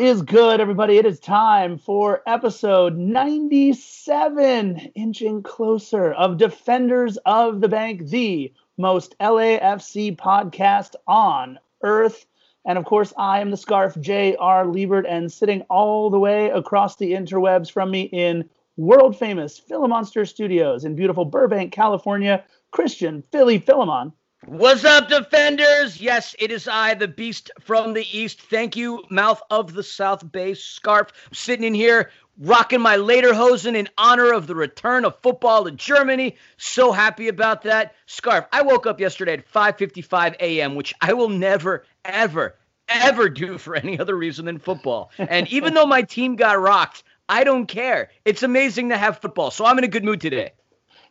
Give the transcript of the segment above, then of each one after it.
Is good, everybody? It is time for episode 97, inching closer, of Defenders of the Bank, the most LAFC podcast on earth. And of course, I am the scarf, J.R. Liebert, and sitting all the way across the interwebs from me in world famous Philomonster Studios in beautiful Burbank, California, Christian Philly Philemon. What's up, defenders? Yes, it is I, the beast from the east. Thank you, mouth of the South Bay scarf. I'm sitting in here rocking my lederhosen in honor of the return of football to Germany. So happy about that. Scarf, I woke up yesterday at 5:55 a.m., which I will never ever ever do for any other reason than football. And even though my team got rocked, I don't care. It's amazing to have football. So I'm in a good mood today.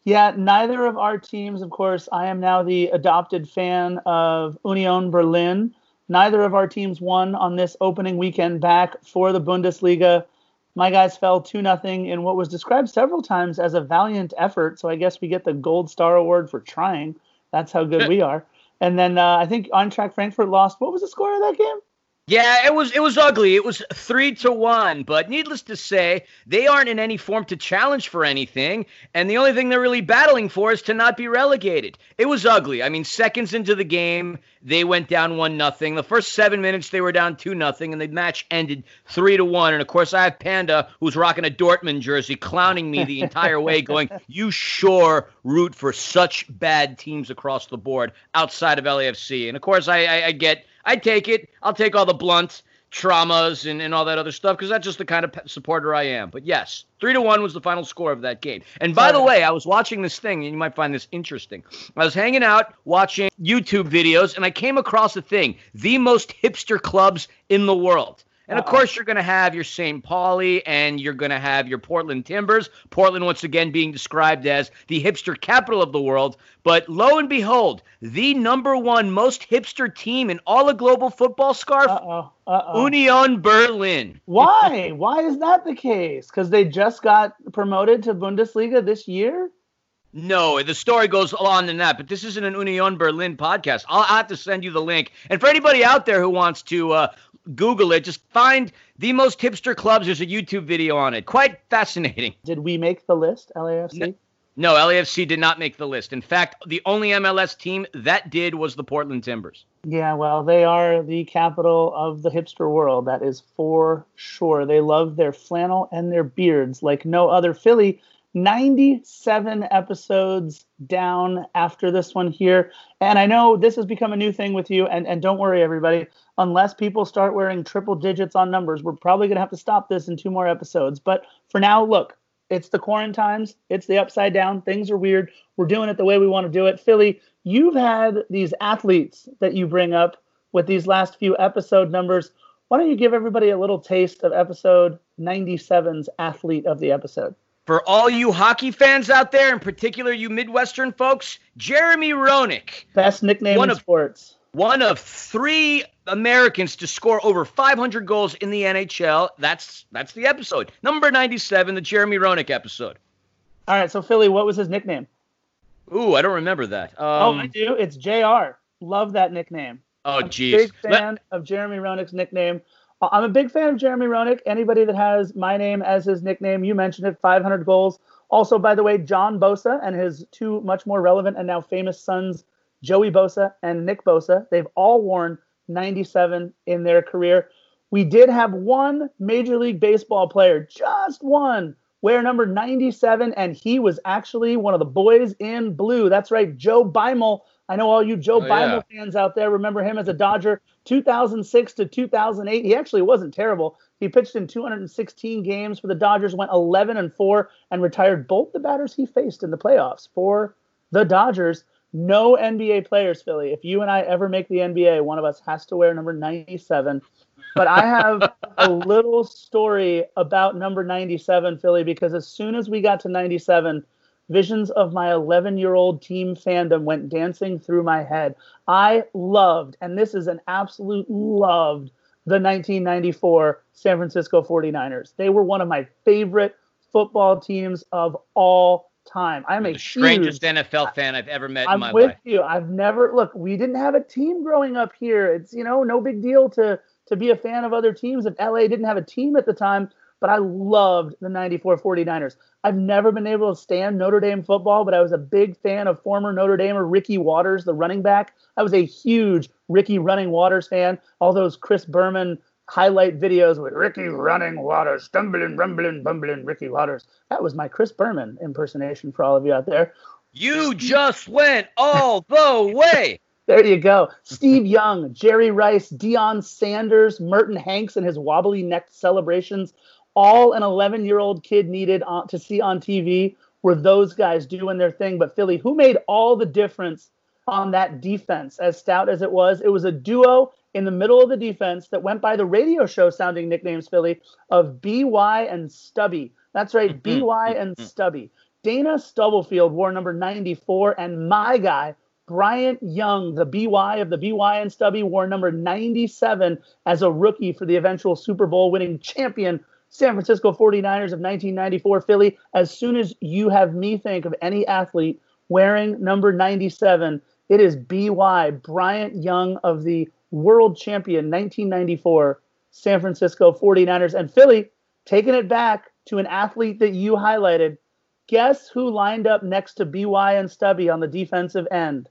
Yeah, neither of our teams, of course, I am now the adopted fan of Union Berlin. Neither of our teams won on this opening weekend back for the Bundesliga. My guys fell 2 0 in what was described several times as a valiant effort. So I guess we get the Gold Star Award for trying. That's how good we are. And then uh, I think Eintracht Frankfurt lost. What was the score of that game? Yeah, it was it was ugly. It was three to one, but needless to say, they aren't in any form to challenge for anything, and the only thing they're really battling for is to not be relegated. It was ugly. I mean, seconds into the game, they went down one nothing. The first seven minutes they were down two nothing, and the match ended three to one. And of course, I have Panda, who's rocking a Dortmund jersey, clowning me the entire way, going, "You sure root for such bad teams across the board outside of LAFC." And of course, I, I, I get I take it. I'll take all the blunt traumas and, and all that other stuff because that's just the kind of supporter I am. But yes, three to one was the final score of that game. And by the way, I was watching this thing, and you might find this interesting. I was hanging out watching YouTube videos, and I came across a thing: the most hipster clubs in the world. And of course, you're going to have your St. Pauli and you're going to have your Portland Timbers. Portland, once again, being described as the hipster capital of the world. But lo and behold, the number one most hipster team in all of global football scarf, Uh-oh. Uh-oh. Union Berlin. Why? Why is that the case? Because they just got promoted to Bundesliga this year? No, the story goes on than that, but this isn't an Union Berlin podcast. I'll have to send you the link. And for anybody out there who wants to uh, Google it, just find the most hipster clubs. There's a YouTube video on it. Quite fascinating. Did we make the list, LAFC? No, no, LAFC did not make the list. In fact, the only MLS team that did was the Portland Timbers. Yeah, well, they are the capital of the hipster world. That is for sure. They love their flannel and their beards like no other. Philly 97 episodes down after this one here. And I know this has become a new thing with you. And, and don't worry, everybody, unless people start wearing triple digits on numbers, we're probably going to have to stop this in two more episodes. But for now, look, it's the quarantines, it's the upside down. Things are weird. We're doing it the way we want to do it. Philly, you've had these athletes that you bring up with these last few episode numbers. Why don't you give everybody a little taste of episode 97's athlete of the episode? For all you hockey fans out there, in particular you Midwestern folks, Jeremy Roenick. Best nickname in of, sports. One of three Americans to score over 500 goals in the NHL. That's that's the episode. Number 97, the Jeremy Roenick episode. All right, so Philly, what was his nickname? Ooh, I don't remember that. Um, oh, I do. It's JR. Love that nickname. Oh, geez. Big fan Let- of Jeremy Roenick's nickname. Uh, I'm a big fan of Jeremy Roenick. Anybody that has my name as his nickname, you mentioned it, 500 goals. Also, by the way, John Bosa and his two much more relevant and now famous sons, Joey Bosa and Nick Bosa, they've all worn 97 in their career. We did have one Major League Baseball player, just one, wear number 97, and he was actually one of the boys in blue. That's right, Joe Beimel. I know all you Joe Oh, Beimel fans out there remember him as a Dodger 2006 to 2008. He actually wasn't terrible. He pitched in 216 games for the Dodgers, went 11 and 4, and retired both the batters he faced in the playoffs for the Dodgers. No NBA players, Philly. If you and I ever make the NBA, one of us has to wear number 97. But I have a little story about number 97, Philly, because as soon as we got to 97, visions of my 11 year old team fandom went dancing through my head. I loved, and this is an absolute loved, the 1994 San Francisco 49ers. They were one of my favorite football teams of all time. I'm a the strangest huge, NFL fan I've ever met in I'm with life. you. I've never look. We didn't have a team growing up here. It's you know no big deal to to be a fan of other teams if LA didn't have a team at the time but I loved the 94 49ers. I've never been able to stand Notre Dame football, but I was a big fan of former Notre Damer Ricky Watters, the running back. I was a huge Ricky Running Watters fan. All those Chris Berman highlight videos with Ricky Running Watters, stumbling, rumbling, bumbling, Ricky Watters. That was my Chris Berman impersonation for all of you out there. You just went all the way. There you go. Steve Young, Jerry Rice, Deion Sanders, Merton Hanks and his wobbly neck celebrations all an 11 year old kid needed on, to see on TV were those guys doing their thing. But Philly, who made all the difference on that defense, as stout as it was? It was a duo in the middle of the defense that went by the radio show sounding nicknames, Philly, of BY and Stubby. That's right, mm-hmm. BY and mm-hmm. Stubby. Dana Stubblefield wore number 94, and my guy, Bryant Young, the BY of the BY and Stubby, wore number 97 as a rookie for the eventual Super Bowl winning champion San Francisco 49ers of 1994 Philly. As soon as you have me think of any athlete wearing number 97, it is BY, Bryant Young of the world champion 1994 San Francisco 49ers. And Philly, taking it back to an athlete that you highlighted, guess who lined up next to BY and Stubby on the defensive end?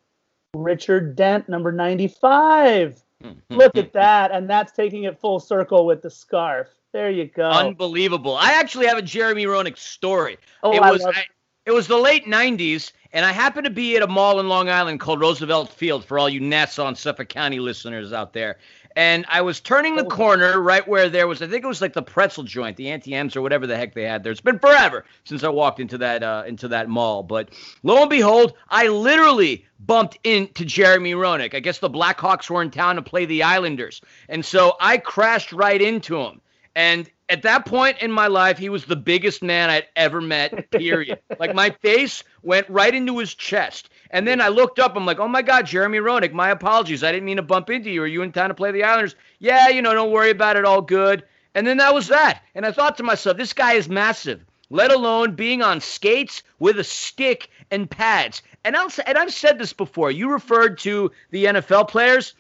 Richard Dent, number 95. Hmm. Look at that. And that's taking it full circle with the scarf. There you go. Unbelievable. I actually have a Jeremy Roenick story. Oh, it was I, it was the late '90s, and I happened to be at a mall in Long Island called Roosevelt Field for all you Nassau and Suffolk County listeners out there. And I was turning the oh. corner right where there was, I think it was like the pretzel joint, the Auntie M's or whatever the heck they had there. It's been forever since I walked into that uh, into that mall. But lo and behold, I literally bumped into Jeremy Roenick. I guess the Blackhawks were in town to play the Islanders, and so I crashed right into him. And at that point in my life, he was the biggest man I'd ever met, period. like my face went right into his chest. And then I looked up, I'm like, oh my God, Jeremy Roenick, my apologies. I didn't mean to bump into you. Are you in town to play the Islanders? Yeah, you know, don't worry about it, all good. And then that was that. And I thought to myself, this guy is massive, let alone being on skates with a stick and pads. And, I'll, and I've said this before. You referred to the NFL players.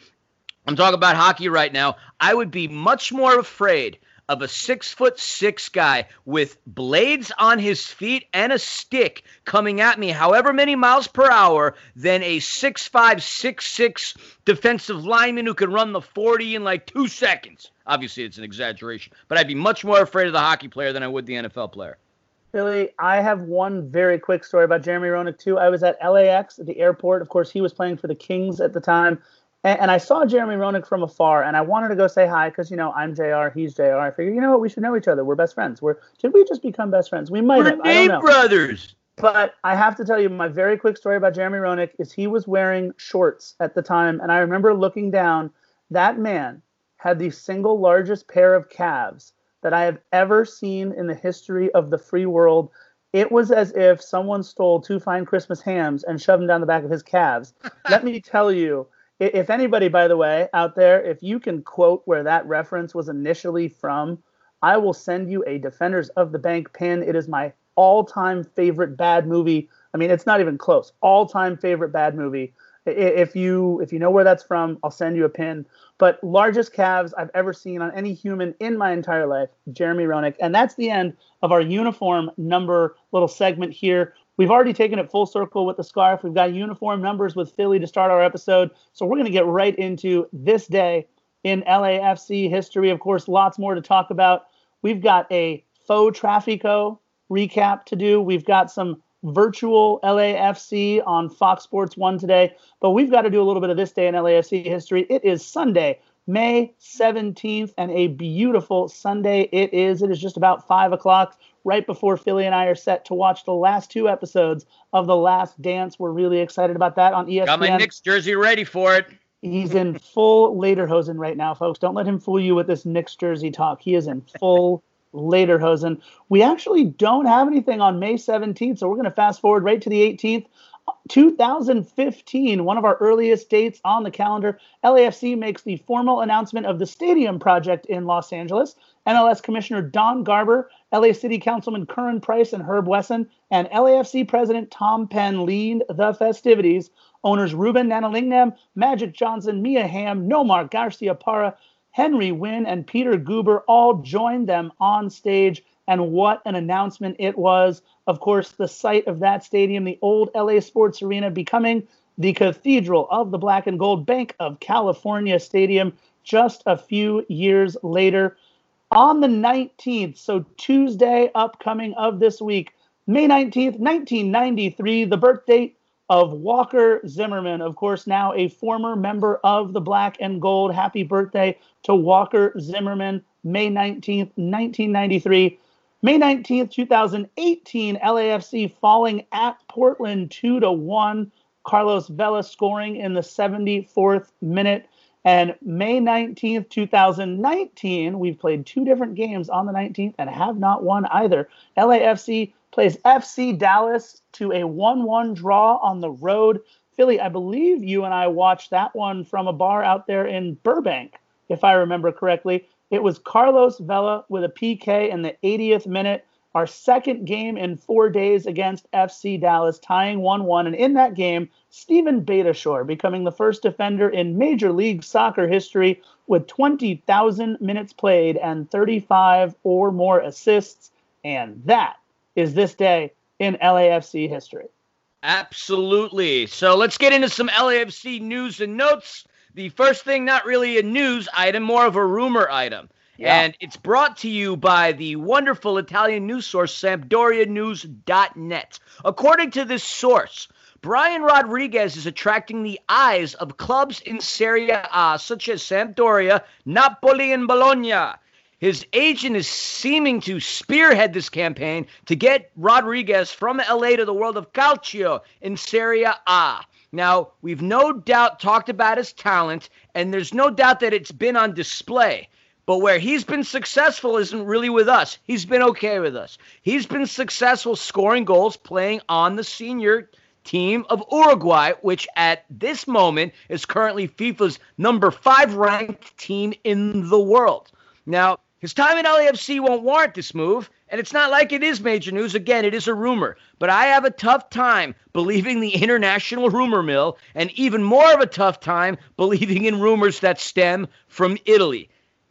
I'm talking about hockey right now. I would be much more afraid of a six foot six guy with blades on his feet and a stick coming at me however many miles per hour than a six five six six defensive lineman who can run the 40 in like two seconds. Obviously, it's an exaggeration, but I'd be much more afraid of the hockey player than I would the NFL player. Billy, I have one very quick story about Jeremy Roenick too. I was at LAX at the airport. Of course, he was playing for the Kings at the time. And, and I saw Jeremy Roenick from afar, and I wanted to go say hi because you know I'm Jr. He's Jr. I figured, you know what, we should know each other. We're best friends. We're did we just become best friends? We might We're have. Name brothers. But I have to tell you, my very quick story about Jeremy Roenick is he was wearing shorts at the time, and I remember looking down. That man had the single largest pair of calves that I have ever seen in the history of the free world. It was as if someone stole two fine Christmas hams and shoved them down the back of his calves. Let me tell you, if anybody, by the way, out there, if you can quote where that reference was initially from, I will send you a Defenders of the Bank pin. It is my all-time favorite bad movie. I mean, it's not even close. All-time favorite bad movie. If you if you know where that's from, I'll send you a pin. But largest calves I've ever seen on any human in my entire life, Jeremy Roenick. And that's the end of our uniform number little segment here. We've already taken it full circle with the scarf. We've got uniform numbers with Philly to start our episode. So we're going to get right into this day in LAFC history. Of course, lots more to talk about. We've got a faux Trafico recap to do. We've got some virtual LAFC on Fox Sports 1 today, but we've got to do a little bit of this day in LAFC history. It is Sunday, May 17th, and a beautiful Sunday it is. It is just about 5 o'clock right before Philly and I are set to watch the last two episodes of The Last Dance. We're really excited about that on ESPN. Got my Knicks jersey ready for it. He's in full Lederhosen right now, folks. Don't let him fool you with this Knicks jersey talk. He is in full Lederhosen. We actually don't have anything on May 17th, so we're going to fast forward right to the 18th. 2015, one of our earliest dates on the calendar, LAFC makes the formal announcement of the stadium project in Los Angeles. MLS Commissioner Don Garber, LA City Councilman Curren Price and Herb Wesson, and LAFC President Tom Penn lead the festivities. Owners Ruben Gnanalingam, Magic Johnson, Mia Hamm, Nomar Garciaparra, Henry Nguyen and Peter Guber all joined them on stage. And what an announcement it was. Of course, the site of that stadium, the old LA Sports Arena, becoming the cathedral of the black and gold Bank of California Stadium just a few years later. On the 19th, so Tuesday upcoming of this week, May 19th, 1993, the birth date of Walker Zimmerman, of course, now a former member of the Black and Gold. Happy birthday to Walker Zimmerman, May 19th, 1993. May 19th, 2018, LAFC falling at Portland 2 to 1. Carlos Vela scoring in the 74th minute. And May 19th, 2019, we've played two different games on the 19th and have not won either. LAFC plays FC Dallas to a 1 1 draw on the road. Philly, I believe you and I watched that one from a bar out there in Burbank, if I remember correctly. It was Carlos Vela with a PK in the 80th minute, our second game in four days against FC Dallas, tying 1 1. And in that game, Steven Beitashour becoming the first defender in Major League Soccer history with 20,000 minutes played and 35 or more assists. And that is this day in LAFC history. Absolutely. So let's get into some LAFC news and notes. The first thing, not really a news item, more of a rumor item. Yeah. And it's brought to you by the wonderful Italian news source, SampdoriaNews.net. According to this source, Brian Rodriguez is attracting the eyes of clubs in Serie A, such as Sampdoria, Napoli, and Bologna. His agent is seeming to spearhead this campaign to get Rodriguez from LA to the world of calcio in Serie A. Now, we've no doubt talked about his talent, and there's no doubt that it's been on display. But where he's been successful isn't really with us. He's been okay with us. He's been successful scoring goals playing on the senior team of Uruguay, which at this moment is currently FIFA's number five ranked team in the world. Now, his time in LAFC won't warrant this move, and it's not like it is major news. Again, it is a rumor. But I have a tough time believing the international rumor mill, and even more of a tough time believing in rumors that stem from Italy.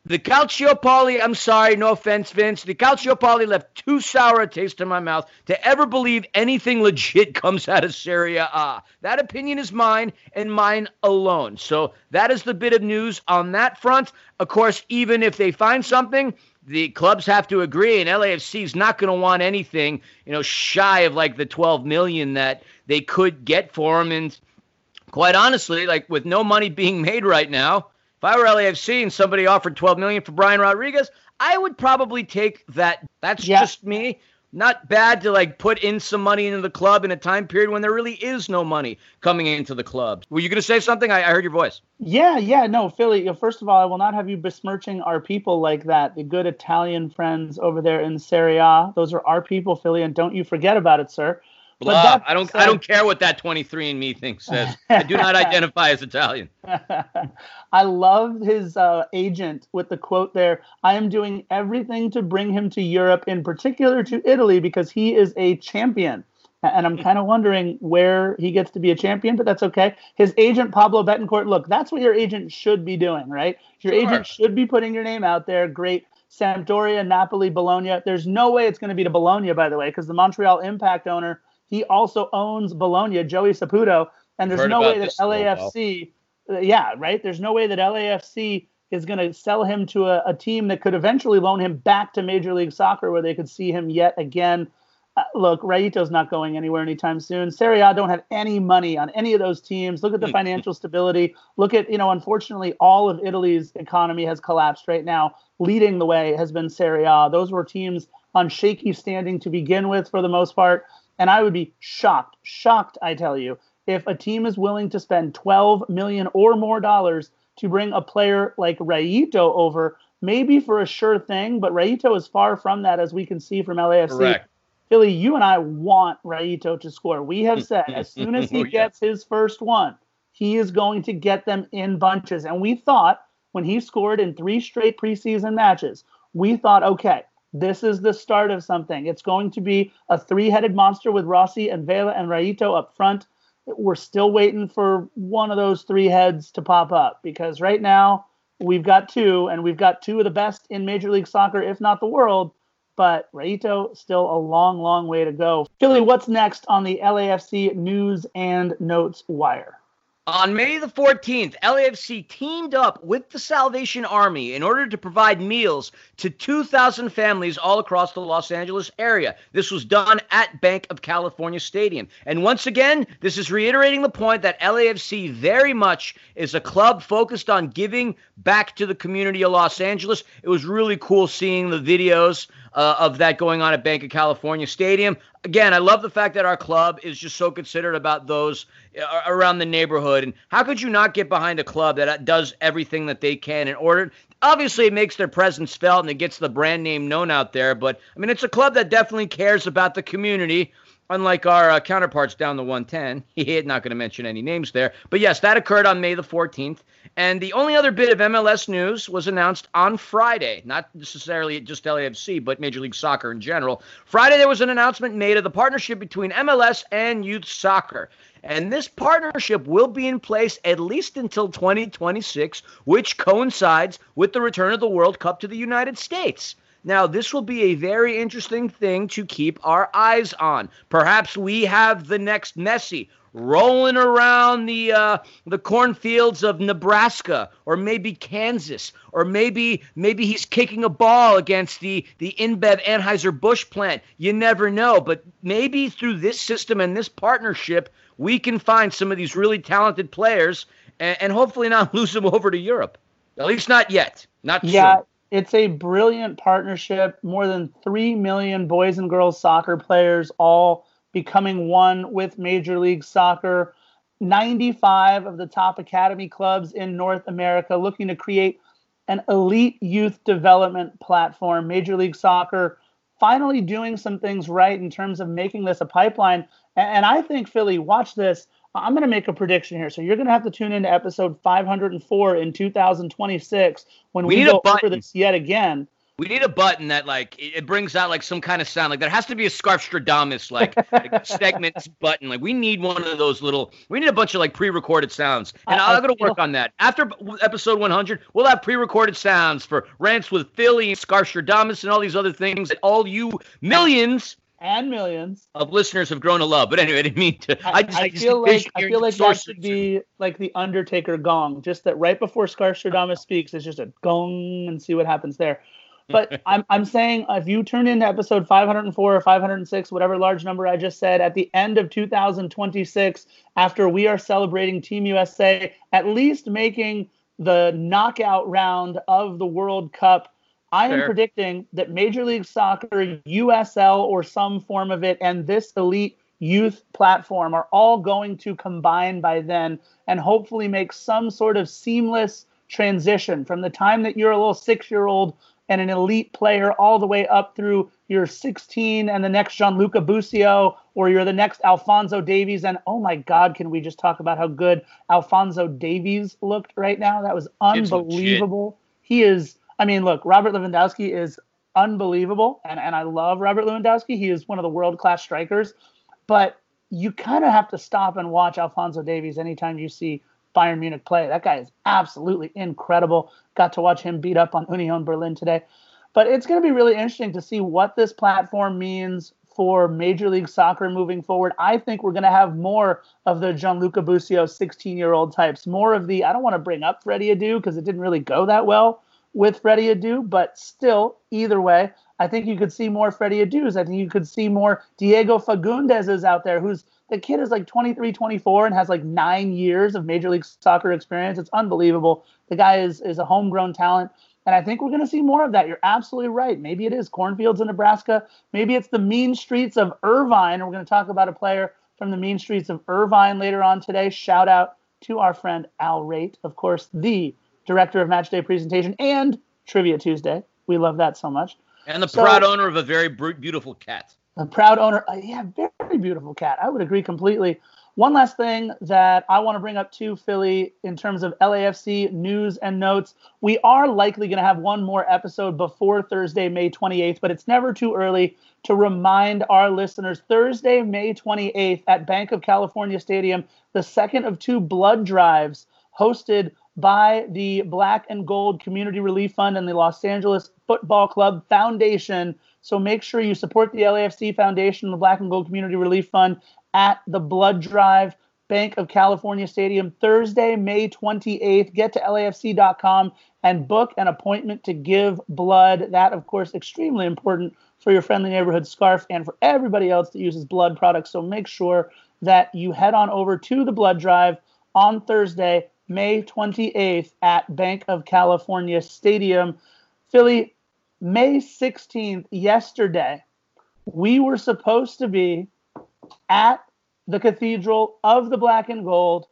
The Calciopoli, I'm sorry, no offense, Vince. The Calciopoli left too sour a taste in my mouth to ever believe anything legit comes out of Serie A. Ah, That opinion is mine and mine alone. So that is the bit of news on that front. Of course, even if they find something, the clubs have to agree, and LAFC is not going to want anything, you know, shy of like the 12 million that they could get for him. And quite honestly, like with no money being made right now, if I were LAFC and somebody offered 12 million for Brian Rodriguez, I would probably take that. That's yeah. just me. Not bad to like put in some money into the club in a time period when there really is no money coming into the club. Were you going to say something? I, I, heard your voice. Yeah, yeah, no, Philly. Uh, first of all, I will not have you besmirching our people like that. The good Italian friends over there in Serie A. Those are our people, Philly, and don't you forget about it, sir. Blah. I don't. Said, I don't care what that 23andMe thing says. I do not identify as Italian. I love his uh, agent with the quote there. I am doing everything to bring him to Europe, in particular to Italy, because he is a champion. And I'm kind of wondering where he gets to be a champion, but that's okay. His agent Pablo Betancourt. Look, that's what your agent should be doing, right? Your sure. agent should be putting your name out there. Great. Sampdoria, Napoli, Bologna. There's no way it's going to be to Bologna, by the way, because the Montreal Impact owner he also owns Bologna, Joey Saputo, and there's no way that LAFC, yeah, right. There's no way that LAFC is going to sell him to a, a, team that could eventually loan him back to Major League Soccer, where they could see him yet again. Uh, look, Rayito's not going anywhere anytime soon. Serie A don't have any money on any of those teams. Look at the financial stability. Look at, you know, unfortunately, all of Italy's economy has collapsed right now. Leading the way has been Serie A. Those were teams on shaky standing to begin with, for the most part. And I would be shocked, shocked, I tell you, if a team is willing to spend 12 million or more dollars to bring a player like Rayito over, maybe for a sure thing, but Rayito is far from that, as we can see from LAFC. Correct. Philly, you and I want Rayito to score. We have said as soon as he oh, gets his first one, he is going to get them in bunches. And we thought when he scored in three straight preseason matches, we thought, okay, this is the start of something. It's going to be a three headed monster with Rossi and Vela and Rayito up front. We're still waiting for one of those three heads to pop up because right now we've got two, and we've got two of the best in Major League Soccer, if not the world. But Rayito, still a long, long way to go. Philly, what's next on the LAFC news and notes wire? On May the 14th, LAFC teamed up with the Salvation Army in order to provide meals to 2,000 families all across the Los Angeles area. This was done at Bank of California Stadium. And once again, this is reiterating the point that LAFC very much is a club focused on giving back to the community of Los Angeles. It was really cool seeing the videos uh, of that going on at Bank of California Stadium. Again, I love the fact that our club is just so considerate about those uh, around the neighborhood. And how could you not get behind a club that uh, does everything that they can in order? Obviously, it makes their presence felt and it gets the brand name known out there. But I mean, it's a club that definitely cares about the community unlike our uh, counterparts down the 110. He not going to mention any names there. But yes, that occurred on May the 14th. And the only other bit of MLS news was announced on Friday, not necessarily just LAFC, but Major League Soccer in general. Friday, there was an announcement made of the partnership between MLS and youth soccer. And this partnership will be in place at least until 2026, which coincides with the return of the World Cup to the United States. Now, this will be a very interesting thing to keep our eyes on. Perhaps we have the next Messi rolling around the uh, the cornfields of Nebraska or maybe Kansas or maybe maybe he's kicking a ball against the the InBev Anheuser Busch plant. You never know, but maybe through this system and this partnership, we can find some of these really talented players and, and hopefully not lose them over to Europe. At least not yet. Not yeah. Soon. It's a brilliant partnership. More than 3 million boys and girls soccer players all becoming one with Major League Soccer. 95 of the top academy clubs in North America looking to create an elite youth development platform. Major League Soccer finally doing some things right in terms of making this a pipeline. And I think, Philly, watch this. I'm going to make a prediction here. So you're going to have to tune into episode 504 in 2026 when we, we go over this yet again. We need a button that like it brings out like some kind of sound. Like there has to be a Scarfstradamus like, like segments button. Like we need one of those little. We need a bunch of like pre-recorded sounds, and I, am going to work on that. After episode 100, we'll have pre-recorded sounds for rants with Philly, Scarfstradamus, and all these other things that all you millions and millions of listeners have grown to love. But anyway, I didn't mean to. I, just, I, I feel like I feel like that should be like the Undertaker gong. Just that right before Scarfstradamus speaks, it's just a gong and see what happens there. But I'm I'm saying if you turn into episode 504 or 506, whatever large number I just said, at the end of 2026, after we are celebrating Team USA, at least making the knockout round of the World Cup I am predicting that Major League Soccer, USL, or some form of it, and this elite youth platform are all going to combine by then and hopefully make some sort of seamless transition from the time that you're a little six year old and an elite player all the way up through you're 16 and the next Gianluca Busio or you're the next Alphonso Davies. And oh my God, can we just talk about how good Alphonso Davies looked right now? That was unbelievable. He is I mean, look, Robert Lewandowski is unbelievable, and, and I love Robert Lewandowski. He is one of the world class strikers, but you kind of have to stop and watch Alphonso Davies anytime you see Bayern Munich play. That guy is absolutely incredible. Got to watch him beat up on Union Berlin today. But it's going to be really interesting to see what this platform means for Major League Soccer moving forward. I think we're going to have more of the Gianluca Busio 16 year old types, more of the, I don't want to bring up Freddie Adu because it didn't really go that well with Freddie Adu, but still, either way, I think you could see more Freddie Adu's. I think you could see more Diego Fagundez's out there, who's the kid is like 23, 24 and has like nine years of Major League Soccer experience. It's unbelievable. The guy is is a homegrown talent. And I think we're going to see more of that. You're absolutely right. Maybe it is cornfields in Nebraska. Maybe it's the mean streets of Irvine. We're going to talk about a player from the mean streets of Irvine later on today. Shout out to our friend Al Rate, of course, the director of Match Day Presentation and Trivia Tuesday. We love that so much. And the so, proud owner of a very beautiful cat. A proud owner, uh, yeah, very beautiful cat. I would agree completely. One last thing that I want to bring up to Philly in terms of LAFC news and notes. We are likely going to have one more episode before Thursday, May 28th, but it's never too early to remind our listeners Thursday, May 28th at Bank of California Stadium, the second of two blood drives hosted by the Black and Gold Community Relief Fund and the Los Angeles Football Club Foundation. So make sure you support the LAFC Foundation, the Black and Gold Community Relief Fund at the Blood Drive. Bank of California Stadium Thursday, May 28th. Get to LAFC.com and book an appointment to give blood. That, of course, extremely important for your friendly neighborhood scarf and for everybody else that uses blood products. So make sure that you head on over to the blood drive on Thursday, May 28th at Bank of California Stadium. Philly, May 16th, yesterday, we were supposed to be at the Cathedral of the Black and Gold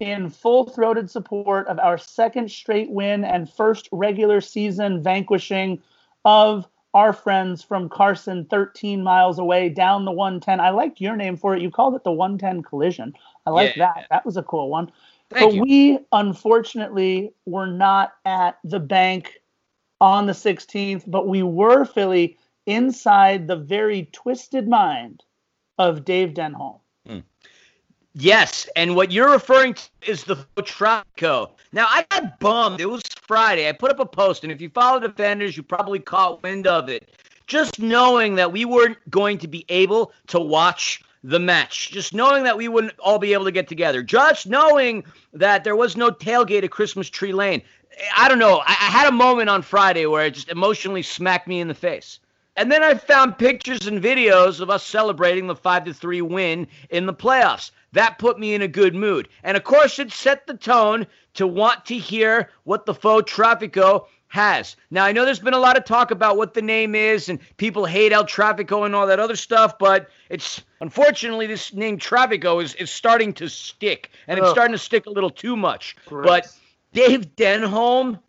in full throated support of our second straight win and first regular season vanquishing of our friends from Carson, 13 miles away down the 110. I liked your name for it. You called it the 110 collision. I like yeah. that. That was a cool one. Thank but you. we unfortunately were not at the bank on the 16th, but we were Philly inside the very twisted mind of Dave Denholm. Mm. Yes, and what you're referring to is the Tropico. Now I got bummed. It was Friday. I put up a post, and if you follow Defenders, you probably caught wind of it. Just knowing that we weren't going to be able to watch the match, just knowing that we wouldn't all be able to get together, just knowing that there was no tailgate at Christmas Tree Lane. I don't know. I, I had a moment on Friday where it just emotionally smacked me in the face. And then I found pictures and videos of us celebrating the 5 to 3 win in the playoffs. That put me in a good mood. And of course, it set the tone to want to hear what the faux Trafico has. Now, I know there's been a lot of talk about what the name is, and people hate El Trafico and all that other stuff, but it's unfortunately this name Trafico is, is starting to stick, and it's starting to stick a little too much. But Dave Denholm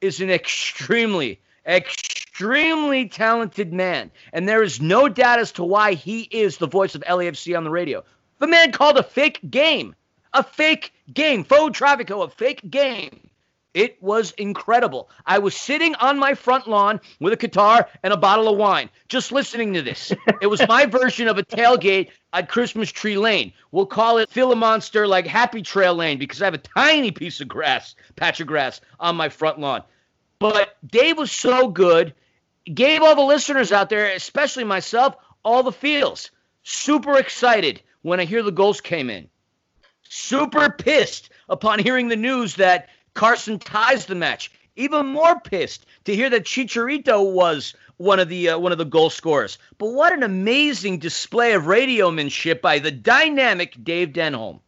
is an extremely, extremely talented man, and there is no doubt as to why he is the voice of LAFC on the radio. The man called a fake game, a fake game, faux Trafico, a fake game. It was incredible. I was sitting on my front lawn with a guitar and a bottle of wine, just listening to this. it was my version of a tailgate at Christmas Tree Lane. We'll call it Monster like Happy Trail Lane because I have a tiny piece of grass, patch of grass on my front lawn. But Dave was so good, gave all the listeners out there, especially myself, all the feels. Super excited when I hear the goals came in. Super pissed upon hearing the news that Carson ties the match. Even more pissed to hear that Chicharito was one of the uh, one of the goal scorers. But what an amazing display of radiomanship by the dynamic Dave Denholm.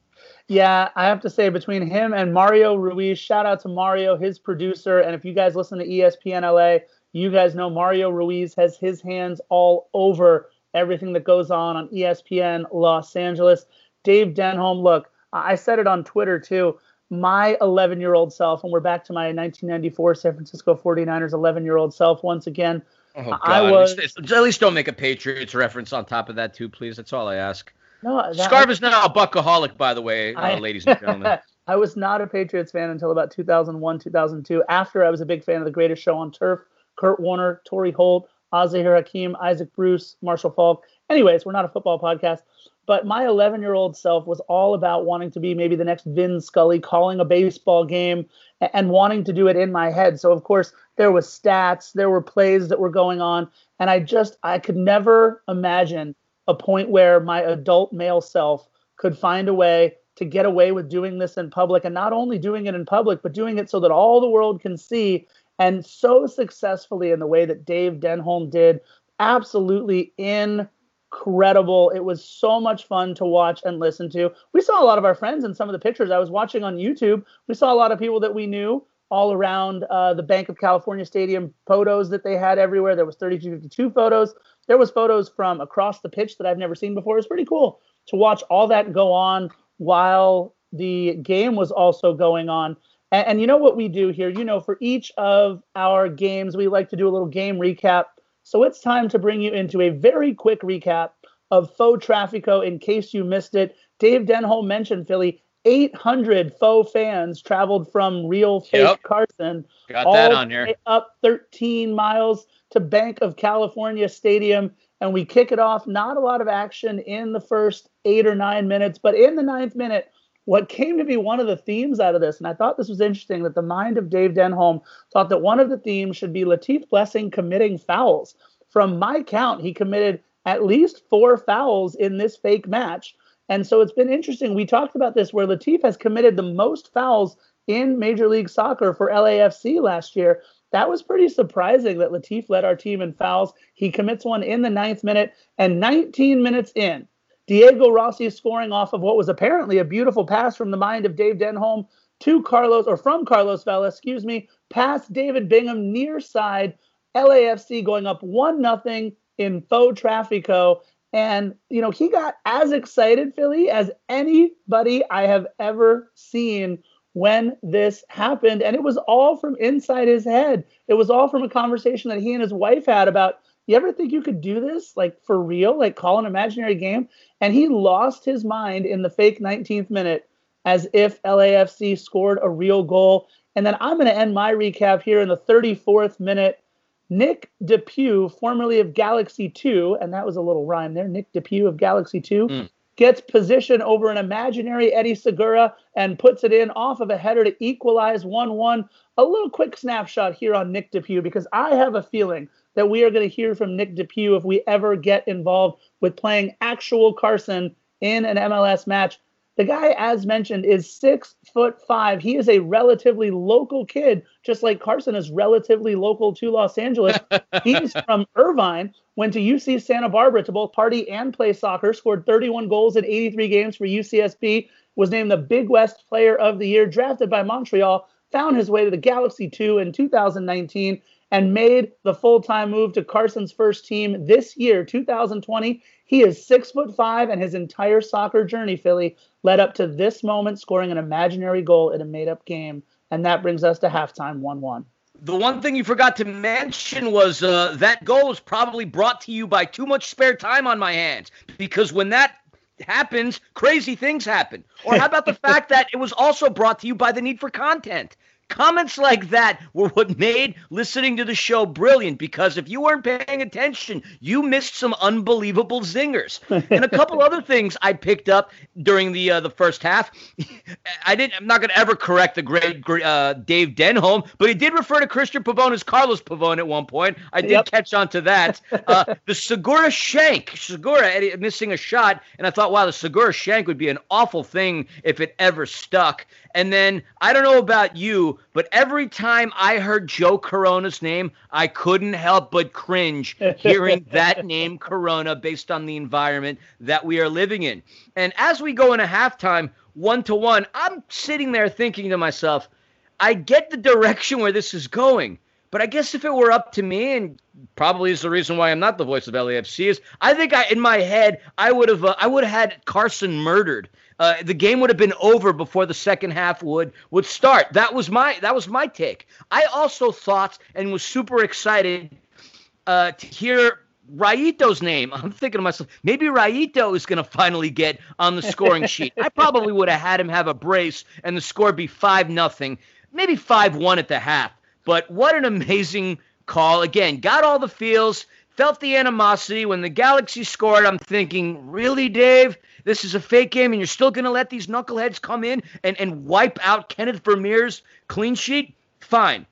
Yeah, I have to say between him and Mario Ruiz, shout out to Mario, his producer, and if you guys listen to ESPN LA, you guys know Mario Ruiz has his hands all over everything that goes on on ESPN Los Angeles. Dave Denholm, look, I said it on Twitter too my 11 year old self, and we're back to my 1994 San Francisco 49ers 11 year old self once again. Oh, God. I was at least don't make a Patriots reference on top of that too, please. That's all I ask. No, that, Scarf is now a buckaholic, by the way, uh, ladies and gentlemen. I was not a Patriots fan until about 2001, 2002. After I was a big fan of The Greatest Show on Turf, Kurt Warner, Torry Holt, Az-Zahir Hakim, Isaac Bruce, Marshall Faulk. Anyways, we're not a football podcast. But my 11 year old self was all about wanting to be maybe the next Vin Scully, calling a baseball game and wanting to do it in my head. So, of course, there was stats, there were plays that were going on. And I just, I could never imagine a point where my adult male self could find a way to get away with doing this in public and not only doing it in public, but doing it so that all the world can see and so successfully in the way that Dave Denholm did. Absolutely in incredible. It was so much fun to watch and listen to. We saw a lot of our friends in some of the pictures I was watching on YouTube. We saw a lot of people that we knew all around uh, the Bank of California Stadium photos that they had everywhere. There was 3252 photos. There was photos from across the pitch that I've never seen before. It was pretty cool to watch all that go on while the game was also going on. And, and you know what we do here? You know, for each of our games, we like to do a little game recap so it's time to bring you into a very quick recap of Faux Trafico in case you missed it. Dave Denholm mentioned Philly. 800 faux fans traveled from real fake yep. Carson. Got all that on here. Up 13 miles to Bank of California Stadium. And we kick it off. Not a lot of action in the first eight or nine minutes, but in the ninth minute, what came to be one of the themes out of this, and I thought this was interesting that the mind of Dave Denholm thought that one of the themes should be Latif Blessing committing fouls. From my count, he committed at least four fouls in this fake match. And so it's been interesting. We talked about this where Latif has committed the most fouls in Major League Soccer for LAFC last year. That was pretty surprising that Latif led our team in fouls. He commits one in the ninth minute, and 19 minutes in, Diego Rossi scoring off of what was apparently a beautiful pass from the mind of Dave Denholm to Carlos, or from Carlos Vela, excuse me, past David Bingham near side. LAFC going up 1 nothing in faux Trafico. And, you know, he got as excited, Philly, as anybody I have ever seen when this happened. And it was all from inside his head. It was all from a conversation that he and his wife had about, you ever think you could do this, like for real, like call an imaginary game? And he lost his mind in the fake 19th minute as if LAFC scored a real goal. And then I'm going to end my recap here in the 34th minute Nick DePuy formerly of Galaxy 2, and that was a little rhyme there, Nick DePuy of Galaxy 2, mm. gets position over an imaginary Eddie Segura and puts it in off of a header to equalize 1 1. A little quick snapshot here on Nick DePuy because I have a feeling that we are going to hear from Nick DePuy if we ever get involved with playing actual Carson in an MLS match. The guy, as mentioned, is six foot five. He is a relatively local kid, just like Carson is relatively local to Los Angeles. He's from Irvine, went to UC Santa Barbara to both party and play soccer, scored 31 goals in 83 games for UCSB, was named the Big West Player of the Year, drafted by Montreal, found his way to the Galaxy 2 in 2019 and made the full-time move to Carson's first team this year, 2020. He is six foot five, and his entire soccer journey, Philly, led up to this moment, scoring an imaginary goal in a made-up game, and that brings us to halftime, one-one. The one thing you forgot to mention was uh, that goal was probably brought to you by too much spare time on my hands, because when that happens, crazy things happen. Or how about the fact that it was also brought to you by the need for content? Comments like that were what made listening to the show brilliant because if you weren't paying attention, you missed some unbelievable zingers. and a couple other things I picked up during the uh, the first half. I didn't. I'm not going to ever correct the great uh, Dave Denholm, but he did refer to Christian Pavone as Carlos Pavone at one point. I did yep. catch on to that. Uh, the Segura shank, Segura missing a shot, and I thought, wow, the Segura shank would be an awful thing if it ever stuck. And then I don't know about you, but every time I heard Joe Corona's name, I couldn't help but cringe hearing that name Corona based on the environment that we are living in. And as we go into halftime, one to one, I'm sitting there thinking to myself, I get the direction where this is going. But I guess if it were up to me, and probably is the reason why I'm not the voice of LAFC, is I think I in my head I would have uh, I would have had Carson murdered uh, the game would have been over before the second half would would start. That was my that was my take. I also thought and was super excited uh, to hear Rayito's name. I'm thinking to myself, maybe Rayito is going to finally get on the scoring sheet. I probably would have had him have a brace and the score be five nothing, maybe five one at the half. But what an amazing call! Again, got all the feels. Felt the animosity when the Galaxy scored. I'm thinking, really, Dave? This is a fake game, and you're still going to let these knuckleheads come in and, and wipe out Kenneth Vermeer's clean sheet? Fine.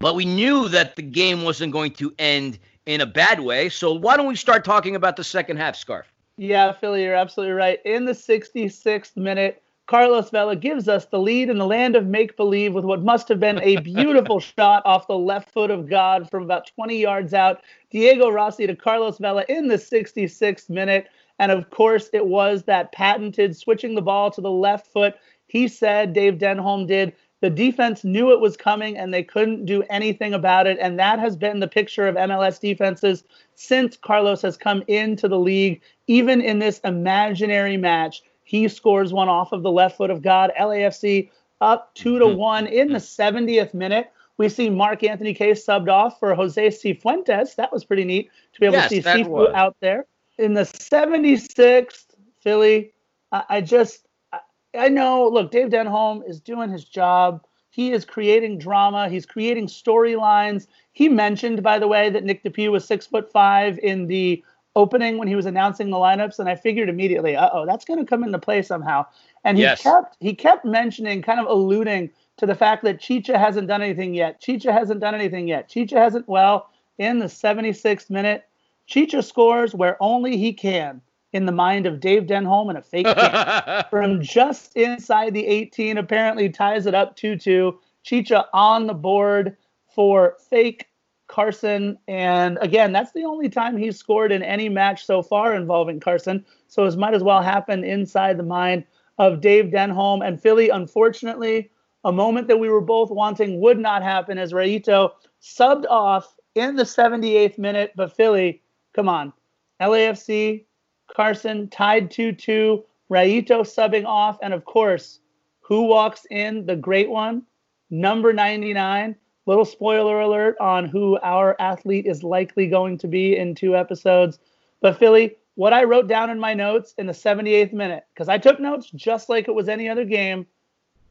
But we knew that the game wasn't going to end in a bad way. So why don't we start talking about the second half, Scarf? Yeah, Philly, you're absolutely right. In the 66th minute, Carlos Vela gives us the lead in the land of make believe with what must have been a beautiful shot off the left foot of God from about 20 yards out. Diego Rossi to Carlos Vela in the 66th minute. And of course, it was that patented switching the ball to the left foot. He said, Dave Denholm did, the defense knew it was coming and they couldn't do anything about it. And that has been the picture of MLS defenses since Carlos has come into the league. Even in this imaginary match, he scores one off of the left foot of God. LAFC up two to mm-hmm. one in the 70th minute. We see Mark Anthony Kaye subbed off for Jose Cifuentes. That was pretty neat to be able yes, to see Cifu out there in the 76th, Philly, I, I just, I, I know, look, Dave Denholm is doing his job. He is creating drama. He's creating storylines. He mentioned, by the way, that Nick DePuy was six foot five in the opening when he was announcing the lineups, and I figured immediately, uh oh, that's going to come into play somehow. And he yes. kept he kept mentioning, kind of alluding to the fact that Chicha hasn't done anything yet. Chicha hasn't done anything yet. Chicha hasn't. Well, in the 76th minute, Chicha scores where only he can in the mind of Dave Denholm and a fake from just inside the 18. Apparently ties it up 2-2. Chicha on the board for fake Carson. And again, that's the only time he's scored in any match so far involving Carson. So it might as well happen inside the mind of Dave Denholm. And Philly, unfortunately, a moment that we were both wanting would not happen as Rayito subbed off in the 78th minute. But Philly, come on. LAFC, Carson tied 2 2, Rayito subbing off. And of course, who walks in? The great one, number 99. Little spoiler alert on who our athlete is likely going to be in two episodes. But Philly, what I wrote down in my notes in the 78th minute, because I took notes just like it was any other game,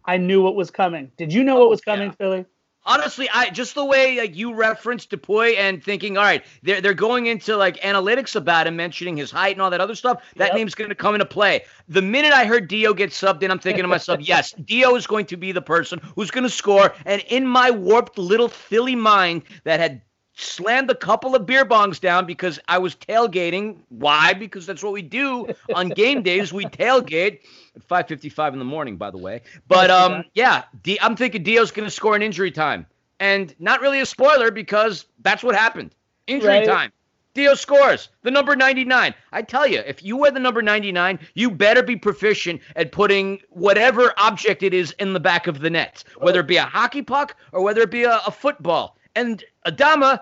I knew what was coming. Did you know what was coming, oh, yeah. Philly? Honestly, I just the way like you referenced DePuy and thinking, all right, they're they're going into like analytics about him, mentioning his height and all that other stuff. That yep. name's going to come into play. The minute I heard Dio get subbed in, I'm thinking to myself, yes, Dio is going to be the person who's going to score. And in my warped little Philly mind that had slammed a couple of beer bongs down because I was tailgating. Why? Because that's what we do on game days. We tailgate at 5:55 in the morning, by the way. But um, yeah, D- I'm thinking Dio's going to score an injury time, and not really a spoiler because that's what happened. Injury right. time. Dio scores the number 99. I tell you, if you wear the number 99, you better be proficient at putting whatever object it is in the back of the net, whether it be a hockey puck or whether it be a, a football. And Adama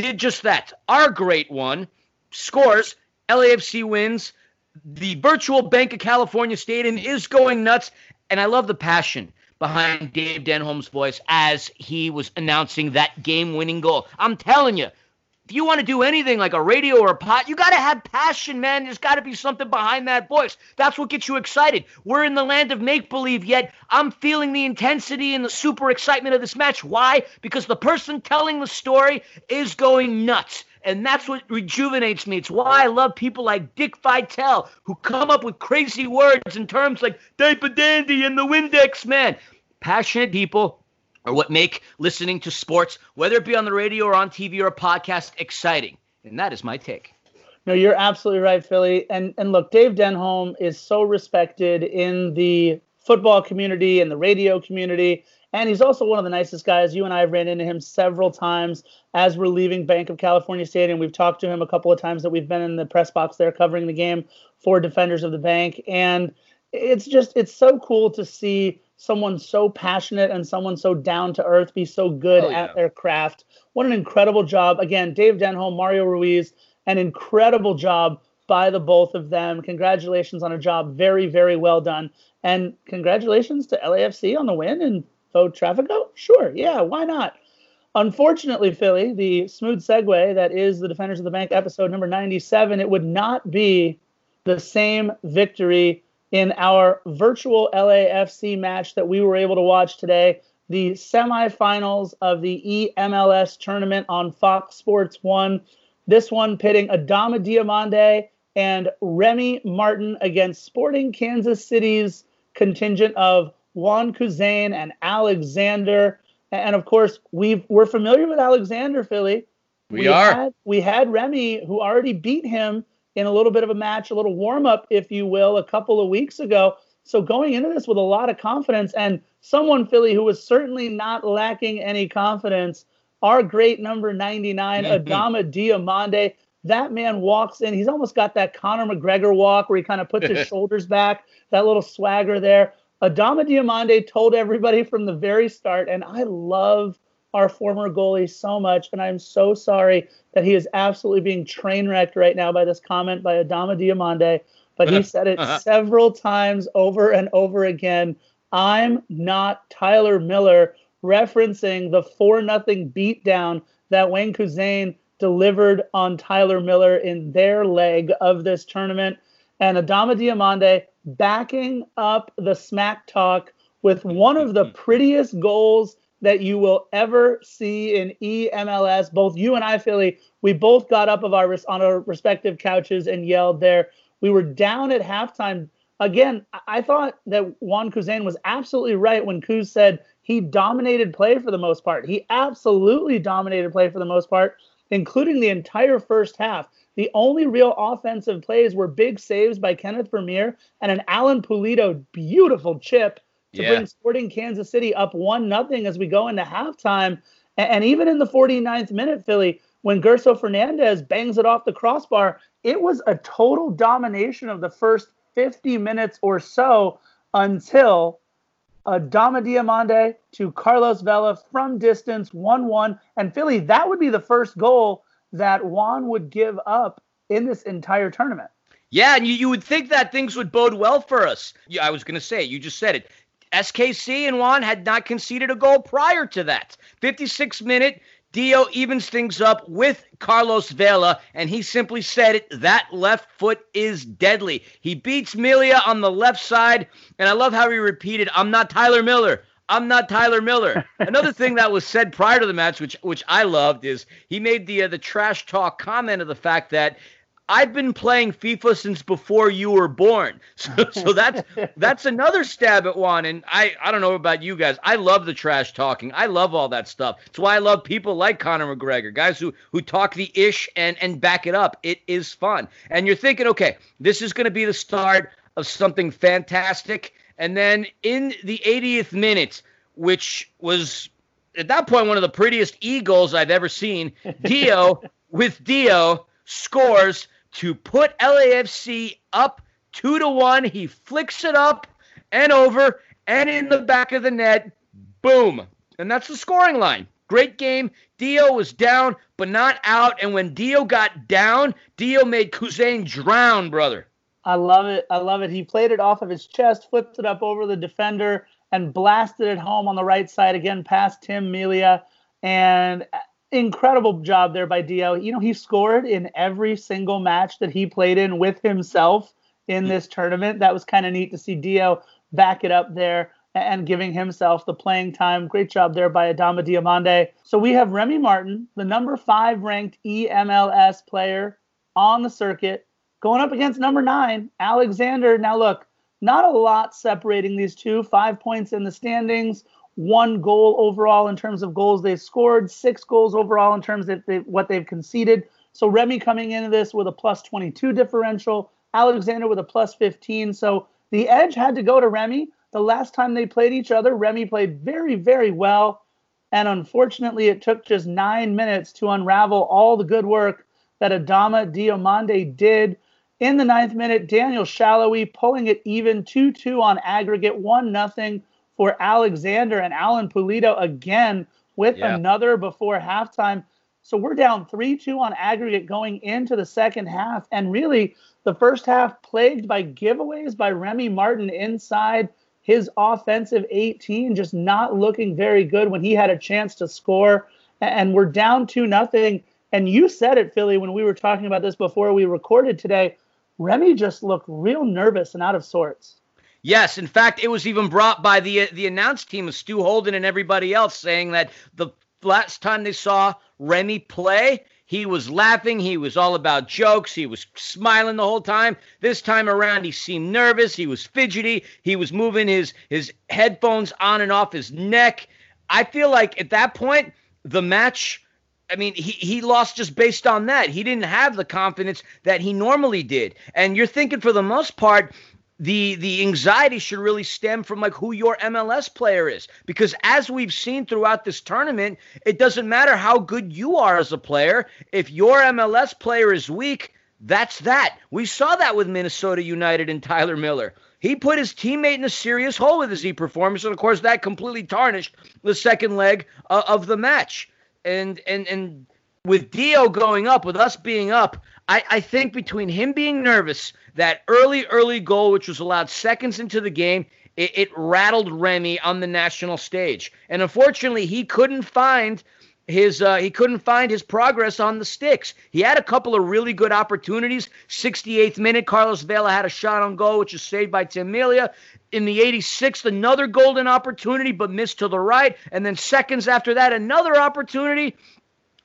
did just that. Our great one scores. LAFC wins. The virtual Bank of California Stadium is going nuts. And I love the passion behind Dave Denholm's voice as he was announcing that game winning goal. I'm telling you, if you want to do anything like a radio or a pot, you got to have passion, man. There's got to be something behind that voice. That's what gets you excited. We're in the land of make believe, yet I'm feeling the intensity and the super excitement of this match. Why? Because the person telling the story is going nuts. And that's what rejuvenates me. It's why I love people like Dick Vitale who come up with crazy words and terms like Diaper Dandy and the Windex Man. Passionate people or what make listening to sports, whether it be on the radio or on TV or a podcast, exciting. And that is my take. No, you're absolutely right, Philly. And and look, Dave Denholm is so respected in the football community and the radio community. And he's also one of the nicest guys. You and I have ran into him several times as we're leaving Bank of California Stadium. We've talked to him a couple of times that we've been in the press box there covering the game for Defenders of the Bank. And it's just, it's so cool to see someone so passionate and someone so down to earth be so good oh, yeah. at their craft. What an incredible job. Again, Dave Denholm, Mario Ruiz, an incredible job by the both of them. Congratulations on a job very, very well done. And congratulations to LAFC on the win and Faux Trafico. Sure, yeah, why not? Unfortunately, Philly, the smooth segue that is the Defenders of the Bank episode number 97, it would not be the same victory in our virtual LAFC match that we were able to watch today, the semifinals of the EMLS tournament on Fox Sports 1. This one pitting Adama Diomande and Remy Martin against Sporting Kansas City's contingent of Juan Kuzain and Alexander. And of course, we we're familiar with Alexander Philly. We, we are. Had, we had Remy, who already beat him in a little bit of a match, a little warm up, if you will, a couple of weeks ago. So going into this with a lot of confidence and someone, Philly, who was certainly not lacking any confidence, our great number 99, mm-hmm. Adama Diomande. That man walks in. He's almost got that Conor McGregor walk where he kind of puts his shoulders back, that little swagger there. Adama Diomande told everybody from the very start, and I love – our former goalie so much, and I'm so sorry that he is absolutely being train wrecked right now by this comment by Adama Diomande. But he said it several times over and over again. I'm not Tyler Miller, referencing the four nothing beatdown that Wayne Kuzain delivered on Tyler Miller in their leg of this tournament. And Adama Diomande backing up the smack talk with one of the prettiest goals that you will ever see in EMLS. Both you and I, Philly, we both got up of our on our respective couches and yelled there. We were down at halftime. Again, I thought that Juan Kuzain was absolutely right when Kuz said he dominated play for the most part. He absolutely dominated play for the most part, including the entire first half. The only real offensive plays were big saves by Kenneth Vermeer and an Alan Pulido beautiful chip to yeah. bring Sporting Kansas City up one nothing as we go into halftime. And, and even in the 49th minute, Philly, when Gerso Fernandez bangs it off the crossbar, it was a total domination of the first 50 minutes or so until Adama Diomande to Carlos Vela from distance, 1 1. And Philly, that would be the first goal that Juan would give up in this entire tournament. Yeah, and you, you would think that things would bode well for us. Yeah, I was going to say, you just said it. SKC and Juan had not conceded a goal prior to that. 56 minute, Dio evens things up with Carlos Vela, and he simply said it that left foot is deadly. He beats Melia on the left side, and I love how he repeated, I'm not Tyler Miller. I'm not Tyler Miller. Another thing that was said prior to the match, which which I loved, is he made the uh, the trash talk comment of the fact that I've been playing FIFA since before you were born. So, so that's that's another stab at Juan. And I, I don't know about you guys. I love the trash talking. I love all that stuff. It's why I love people like Conor McGregor, guys who who talk the ish and and back it up. It is fun. And you're thinking, okay, this is going to be the start of something fantastic. And then in the 80th minute, which was at that point one of the prettiest eagles I've ever seen, Dio with Dio scores to put LAFC up two to one. He flicks it up and over and in the back of the net. Boom. And that's the scoring line. Great game. Dio was down, but not out. And when Dio got down, Dio made Kuzain drown, brother. I love it. I love it. He played it off of his chest, flipped it up over the defender, and blasted it home on the right side again past Tim Melia. And incredible job there by Dio. You know, he scored in every single match that he played in with himself in this tournament. That was kind of neat to see Dio back it up there and giving himself the playing time. Great job there by Adama Diomande. So we have Remy Martin, the number five ranked EMLS player on the circuit, going up against number nine, Alexander. Now, look, not a lot separating these two, five points in the standings one goal overall in terms of goals they've scored, six goals overall in terms of they, what they've conceded. So Remy coming into this with a plus 22 differential, Alexander with a plus 15. So the edge had to go to Remy. The last time they played each other, Remy played very, very well. And unfortunately, it took just nine minutes to unravel all the good work that Adama Diomande did. In the ninth minute, Daniel Salloi pulling it even 2 2 on aggregate, 1 0 for Alexander and Alan Pulido again with yeah. another before halftime. So we're down 3 2 on aggregate going into the second half. And really, the first half plagued by giveaways by Remy Martin inside his offensive 18, just not looking very good when he had a chance to score. And we're down 2 nothing. And you said it, Philly, when we were talking about this before we recorded today. Remy just looked real nervous and out of sorts. Yes, in fact, it was even brought by the uh, the announce team of Stu Holden and everybody else, saying that the last time they saw Remy play, he was laughing. He was all about jokes. He was smiling the whole time. This time around, he seemed nervous. He was fidgety. He was moving his his headphones on and off his neck. I feel like at that point, the match. I mean, he, he lost just based on that. He didn't have the confidence that he normally did. And you're thinking, for the most part, the the anxiety should really stem from like who your MLS player is. Because as we've seen throughout this tournament it doesn't matter how good you are as a player if your MLS player is weak that's that. We saw that with Minnesota United and Tyler Miller. He put his teammate in a serious hole with his e performance and of course that completely tarnished the second leg uh, of the match. And and and with Dio going up with us being up I, I think between him being nervous, that early, early goal, which was allowed seconds into the game, it, it rattled Remy on the national stage. And unfortunately, he couldn't find his uh, he couldn't find his progress on the sticks. He had a couple of really good opportunities. 68th minute, Carlos Vela had a shot on goal, which was saved by Tim Melia. In the 86th, another golden opportunity, but missed to the right. And then seconds after that, another opportunity,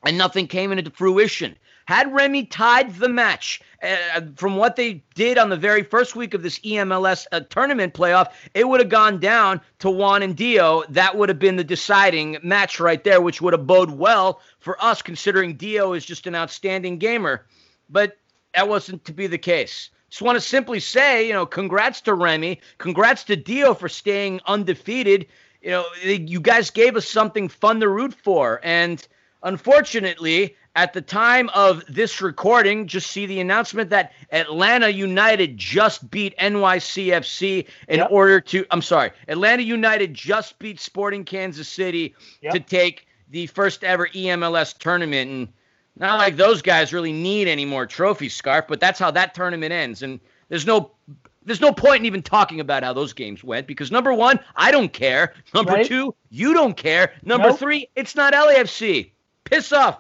and nothing came into fruition. Had Remy tied the match uh, from what they did on the very first week of this EMLS uh, tournament playoff, it would have gone down to Juan and Dio. That would have been the deciding match right there, which would have bode well for us, considering Dio is just an outstanding gamer. But that wasn't to be the case. Just want to simply say, you know, congrats to Remy, congrats to Dio for staying undefeated. You know, you guys gave us something fun to root for, and unfortunately, at the time of this recording, just see the announcement that Atlanta United just beat NYCFC in yep. order to. I'm sorry, Atlanta United just beat Sporting Kansas City yep. to take the first ever EMLS tournament. And not like those guys really need any more trophies, Scarf, but that's how that tournament ends. And there's no. There's no point in even talking about how those games went because number one, I don't care. Number right? two, you don't care. Number nope. three, it's not LAFC. Piss off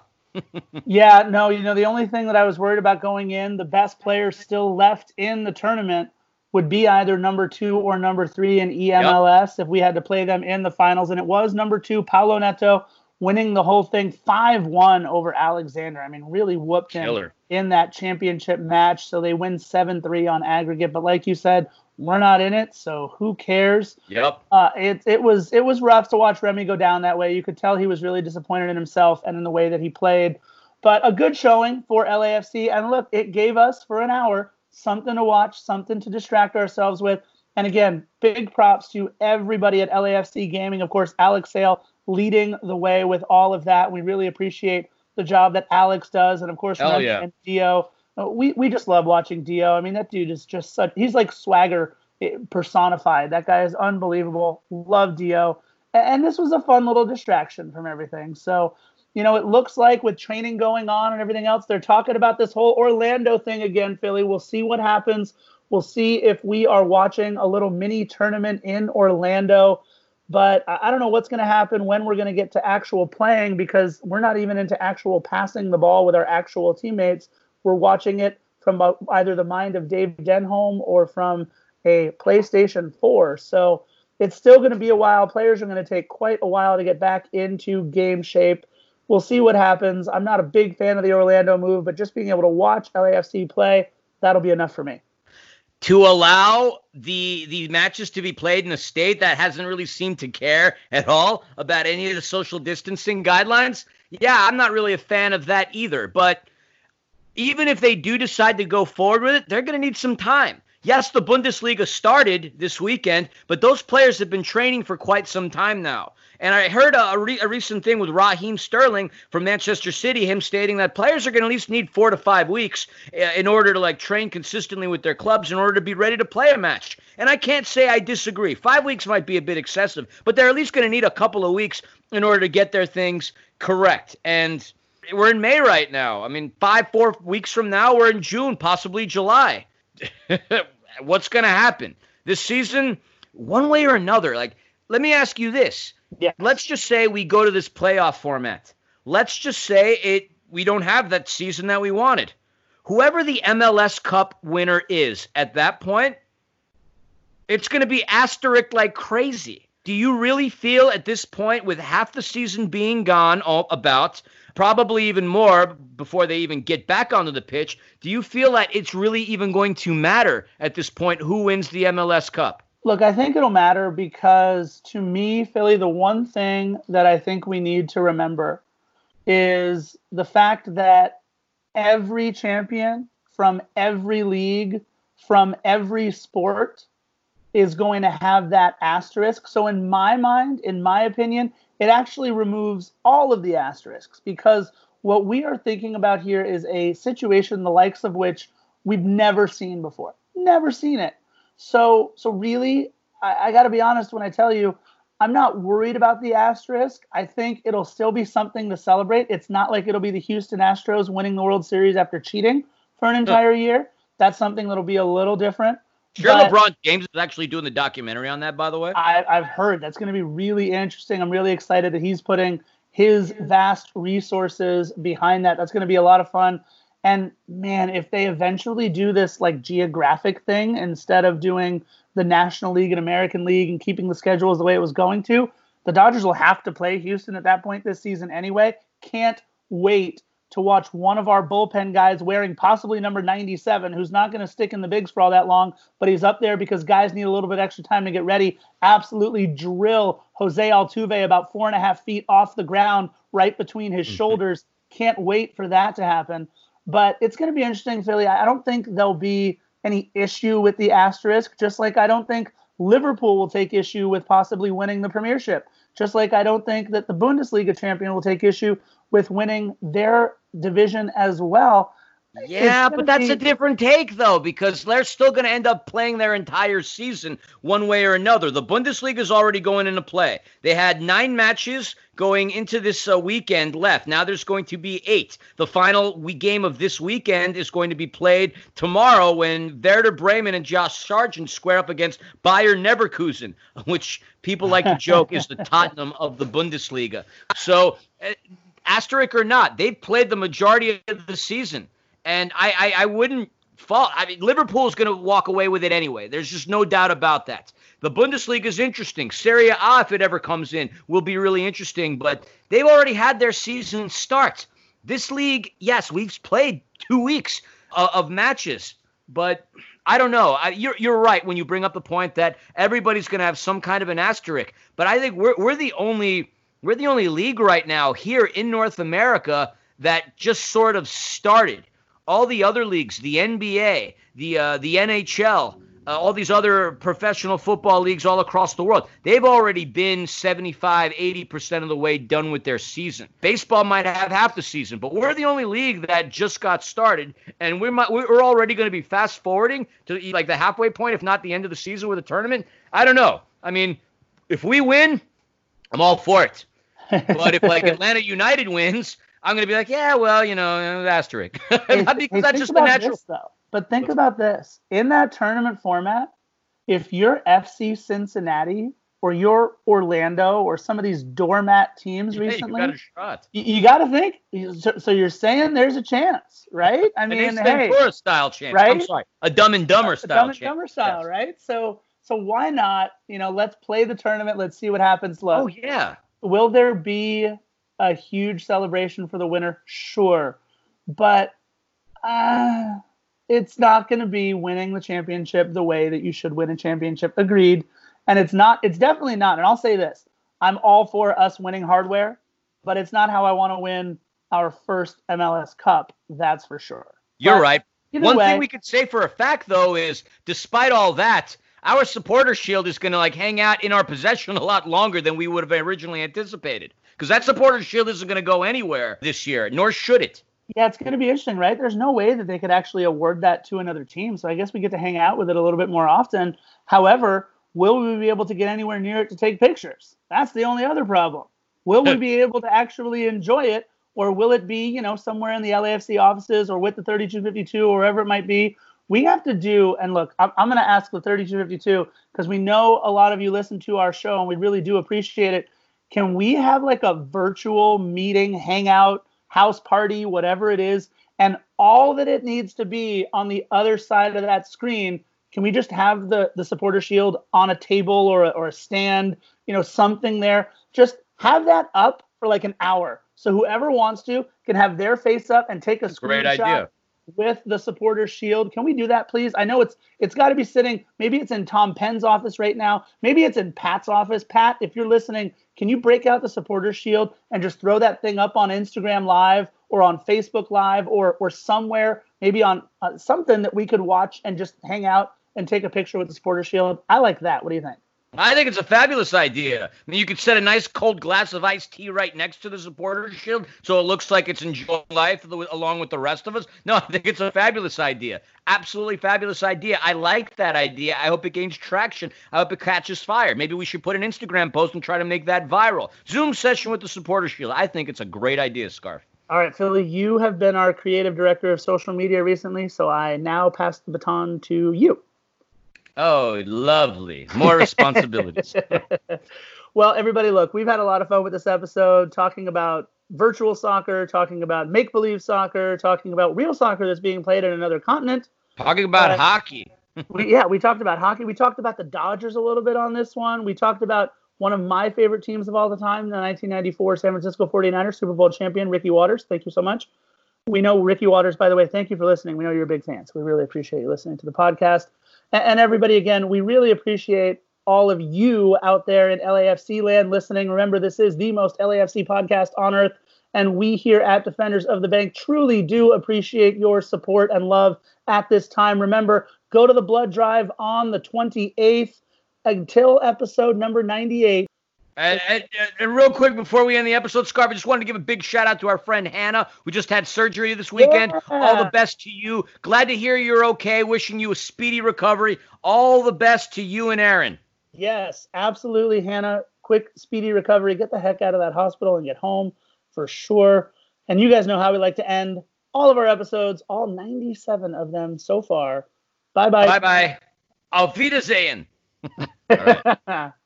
yeah, no, you know, the only thing that I was worried about going in, the best player still left in the tournament would be either number two or number three in EMLS yep. if we had to play them in the finals. And it was number two, Paulo Neto, winning the whole thing 5 1 over Alexander. I mean, really whooped him Killer. in that championship match. So they win 7 3 on aggregate. But like you said, we're not in it, so who cares? Yep. Uh, it it was it was rough to watch Remy go down that way. You could tell he was really disappointed in himself and in the way that he played. But a good showing for LAFC, and look, it gave us for an hour something to watch, something to distract ourselves with. And again, big props to everybody at LAFC Gaming. Of course, Alex Sale leading the way with all of that. We really appreciate the job that Alex does, and of course, yeah. and we we just love watching Dio. I mean, that dude is just such. He's like swagger eh, personified. That guy is unbelievable. Love Dio. And this was a fun little distraction from everything. So, you know, it looks like with training going on and everything else, they're talking about this whole Orlando thing again, Philly. We'll see what happens. We'll see if we are watching a little mini tournament in Orlando. But I don't know what's going to happen when we're going to get to actual playing because we're not even into actual passing the ball with our actual teammates we're watching it from uh, either the mind of Dave Denholm or from a PlayStation 4. So it's still going to be a while. Players are going to take quite a while to get back into game shape. We'll see what happens. I'm not a big fan of the Orlando move, but just being able to watch LAFC play, that'll be enough for me. To allow the the matches to be played in a state that hasn't really seemed to care at all about any of the social distancing guidelines, yeah, I'm not really a fan of that either. But even if they do decide to go forward with it, they're going to need some time. Yes, the Bundesliga started this weekend, but those players have been training for quite some time now. And I heard a, a, re- a recent thing with Raheem Sterling from Manchester City, him stating that players are going to at least need four to five weeks uh, in order to like train consistently with their clubs in order to be ready to play a match. And I can't say I disagree. Five weeks might be a bit excessive, but they're at least going to need a couple of weeks in order to get their things correct. And we're in May right now. I mean, five, four weeks from now, we're in June, possibly July. What's going to happen this season? One way or another. Like, let me ask you this. Yeah. Let's just say we go to this playoff format. Let's just say it. We don't have that season that we wanted. Whoever the MLS Cup winner is at that point, it's going to be asterisk like crazy. Do you really feel at this point, with half the season being gone, all about probably even more before they even get back onto the pitch. Do you feel that it's really even going to matter at this point who wins the MLS Cup? Look, I think it'll matter because to me, Philly, the one thing that I think we need to remember is the fact that every champion from every league, from every sport, is going to have that asterisk. So, in my mind, in my opinion, it actually removes all of the asterisks because what we are thinking about here is a situation the likes of which we've never seen before. Never seen it. So, so really, I, I got to be honest when I tell you, I'm not worried about the asterisk. I think it'll still be something to celebrate. It's not like it'll be the Houston Astros winning the World Series after cheating for an entire year. That's something that'll be a little different. Sure, but LeBron James is actually doing the documentary on that, by the way. I, I've heard that's going to be really interesting. I'm really excited that he's putting his vast resources behind that. That's going to be a lot of fun. And man, if they eventually do this like geographic thing instead of doing the National League and American League and keeping the schedules the way it was going to, the Dodgers will have to play Houston at that point this season anyway. Can't wait to watch one of our bullpen guys wearing possibly number 97, who's not going to stick in the bigs for all that long, but he's up there because guys need a little bit extra time to get ready. Absolutely drill Jose Altuve about four and a half feet off the ground, right between his mm-hmm. shoulders. Can't wait for that to happen. But it's going to be interesting, Philly. I don't think there'll be any issue with the asterisk, just like I don't think Liverpool will take issue with possibly winning the Premiership. Just like I don't think that the Bundesliga champion will take issue with winning their division as well. Yeah, but that's be... a different take though, because they're still going to end up playing their entire season one way or another. The Bundesliga is already going into play. They had nine matches going into this uh, weekend left. Now there's going to be eight. The final we- game of this weekend is going to be played tomorrow when Werder Bremen and Josh Sargent square up against Bayer Leverkusen, which people like to joke is the Tottenham of the Bundesliga. So. Uh, asterisk or not, they've played the majority of the season and I, I, I wouldn't fault. I mean, Liverpool is going to walk away with it anyway. There's just no doubt about that. The Bundesliga is interesting. Serie A, if it ever comes in, will be really interesting. But they've already had their season start. This league, yes, we've played two weeks of, of matches, but I don't know. I, you're you're right when you bring up the point that everybody's going to have some kind of an asterisk. But I think we're we're the only we're the only league right now here in North America that just sort of started all the other leagues, the NBA, the uh, the NHL, uh, all these other professional football leagues all across the world, they've already been 75, 80% of the way done with their season. Baseball might have half the season, but we're the only league that just got started, and we're, we're already going to be fast forwarding to like the halfway point, if not the end of the season with a tournament. I don't know. I mean, if we win, I'm all for it. But if like Atlanta United wins, I'm gonna be like, yeah, well, you know, asterisk. because hey, that's just the natural. This, though. But think about this: in that tournament format, if you're FC Cincinnati or you're Orlando or some of these doormat teams yeah, recently, you got a shot. You, you got to think. So, so, you're saying there's a chance, right? I mean, hey, a style chance, right? I'm sorry, a Dumb and Dumber style, Dumb and Dumber style, yes. right? So, so why not? You know, let's play the tournament. Let's see what happens. Look, oh yeah. Will there be a huge celebration for the winner? Sure. But uh, it's not going to be winning the championship the way that you should win a championship. Agreed. And it's not, it's definitely not. And I'll say this I'm all for us winning hardware, but it's not how I want to win our first MLS Cup. That's for sure. You're but right. One way, thing we could say for a fact, though, is despite all that, our supporter shield is going to like hang out in our possession a lot longer than we would have originally anticipated because that supporter shield isn't going to go anywhere this year, nor should it. Yeah, it's going to be interesting, right? There's no way that they could actually award that to another team. So I guess we get to hang out with it a little bit more often. However, will we be able to get anywhere near it to take pictures? That's the only other problem. Will we be able to actually enjoy it? Or will it be, you know, somewhere in the LAFC offices or with the 3252 or wherever it might be? We have to do, and look, I'm, I'm going to ask the 3252 because we know a lot of you listen to our show and we really do appreciate it can we have like a virtual meeting, hangout, house party, whatever it is, and all that it needs to be on the other side of that screen? Can we just have the the supporter shield on a table or a, or a stand, you know, something there? Just have that up for like an hour, so whoever wants to can have their face up and take a screenshot. With the supporter shield. Can we do that, please? I know it's it's got to be sitting. Maybe it's in Tom Penn's office right now. Maybe it's in Pat's office. Pat, if you're listening, can you break out the supporter shield and just throw that thing up on Instagram Live or on Facebook Live or or somewhere, maybe on uh, something that we could watch and just hang out and take a picture with the supporter shield? I like that. What do you think? I think it's a fabulous idea. I mean, you could set a nice cold glass of iced tea right next to the supporter shield so it looks like it's enjoying life along with the rest of us. No, I think it's a fabulous idea. Absolutely fabulous idea. I like that idea. I hope it gains traction. I hope it catches fire. Maybe we should put an Instagram post and try to make that viral. Zoom session with the supporter shield. I think it's a great idea, Scarf. All right, Philly, you have been our creative director of social media recently, so I now pass the baton to you. Oh, lovely. More responsibilities. Well, everybody, look, we've had a lot of fun with this episode talking about virtual soccer, talking about make believe soccer, talking about real soccer that's being played in another continent. Talking about uh, hockey. we, yeah, we talked about hockey. We talked about the Dodgers a little bit on this one. We talked about one of my favorite teams of all the time, the 1994 San Francisco 49ers Super Bowl champion, Ricky Watters. Thank you so much. We know Ricky Watters, by the way, thank you for listening. We know you're a big fan, so we really appreciate you listening to the podcast. And, everybody, again, we really appreciate all of you out there in LAFC land listening. Remember, this is the most LAFC podcast on earth. And we here at Defenders of the Bank truly do appreciate your support and love at this time. Remember, go to the blood drive on the 28th until episode number 98. And, and, and, real quick before we end the episode, Scarf, I just wanted to give a big shout out to our friend Hannah, who just had surgery this weekend. Yeah. All the best to you. Glad to hear you're okay. Wishing you a speedy recovery. All the best to you and Aaron. Yes, absolutely, Hannah. Quick, speedy recovery. Get the heck out of that hospital and get home for sure. And you guys know how we like to end all of our episodes, all 97 of them so far. Bye bye. Bye bye. Auf Wiedersehen. right.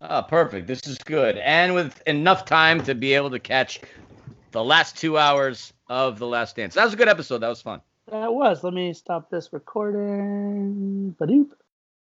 Oh, perfect. This is good. And with enough time to be able to catch the last two hours of The Last Dance. That was a good episode. That was fun. That was. Let me stop this recording. Badoop.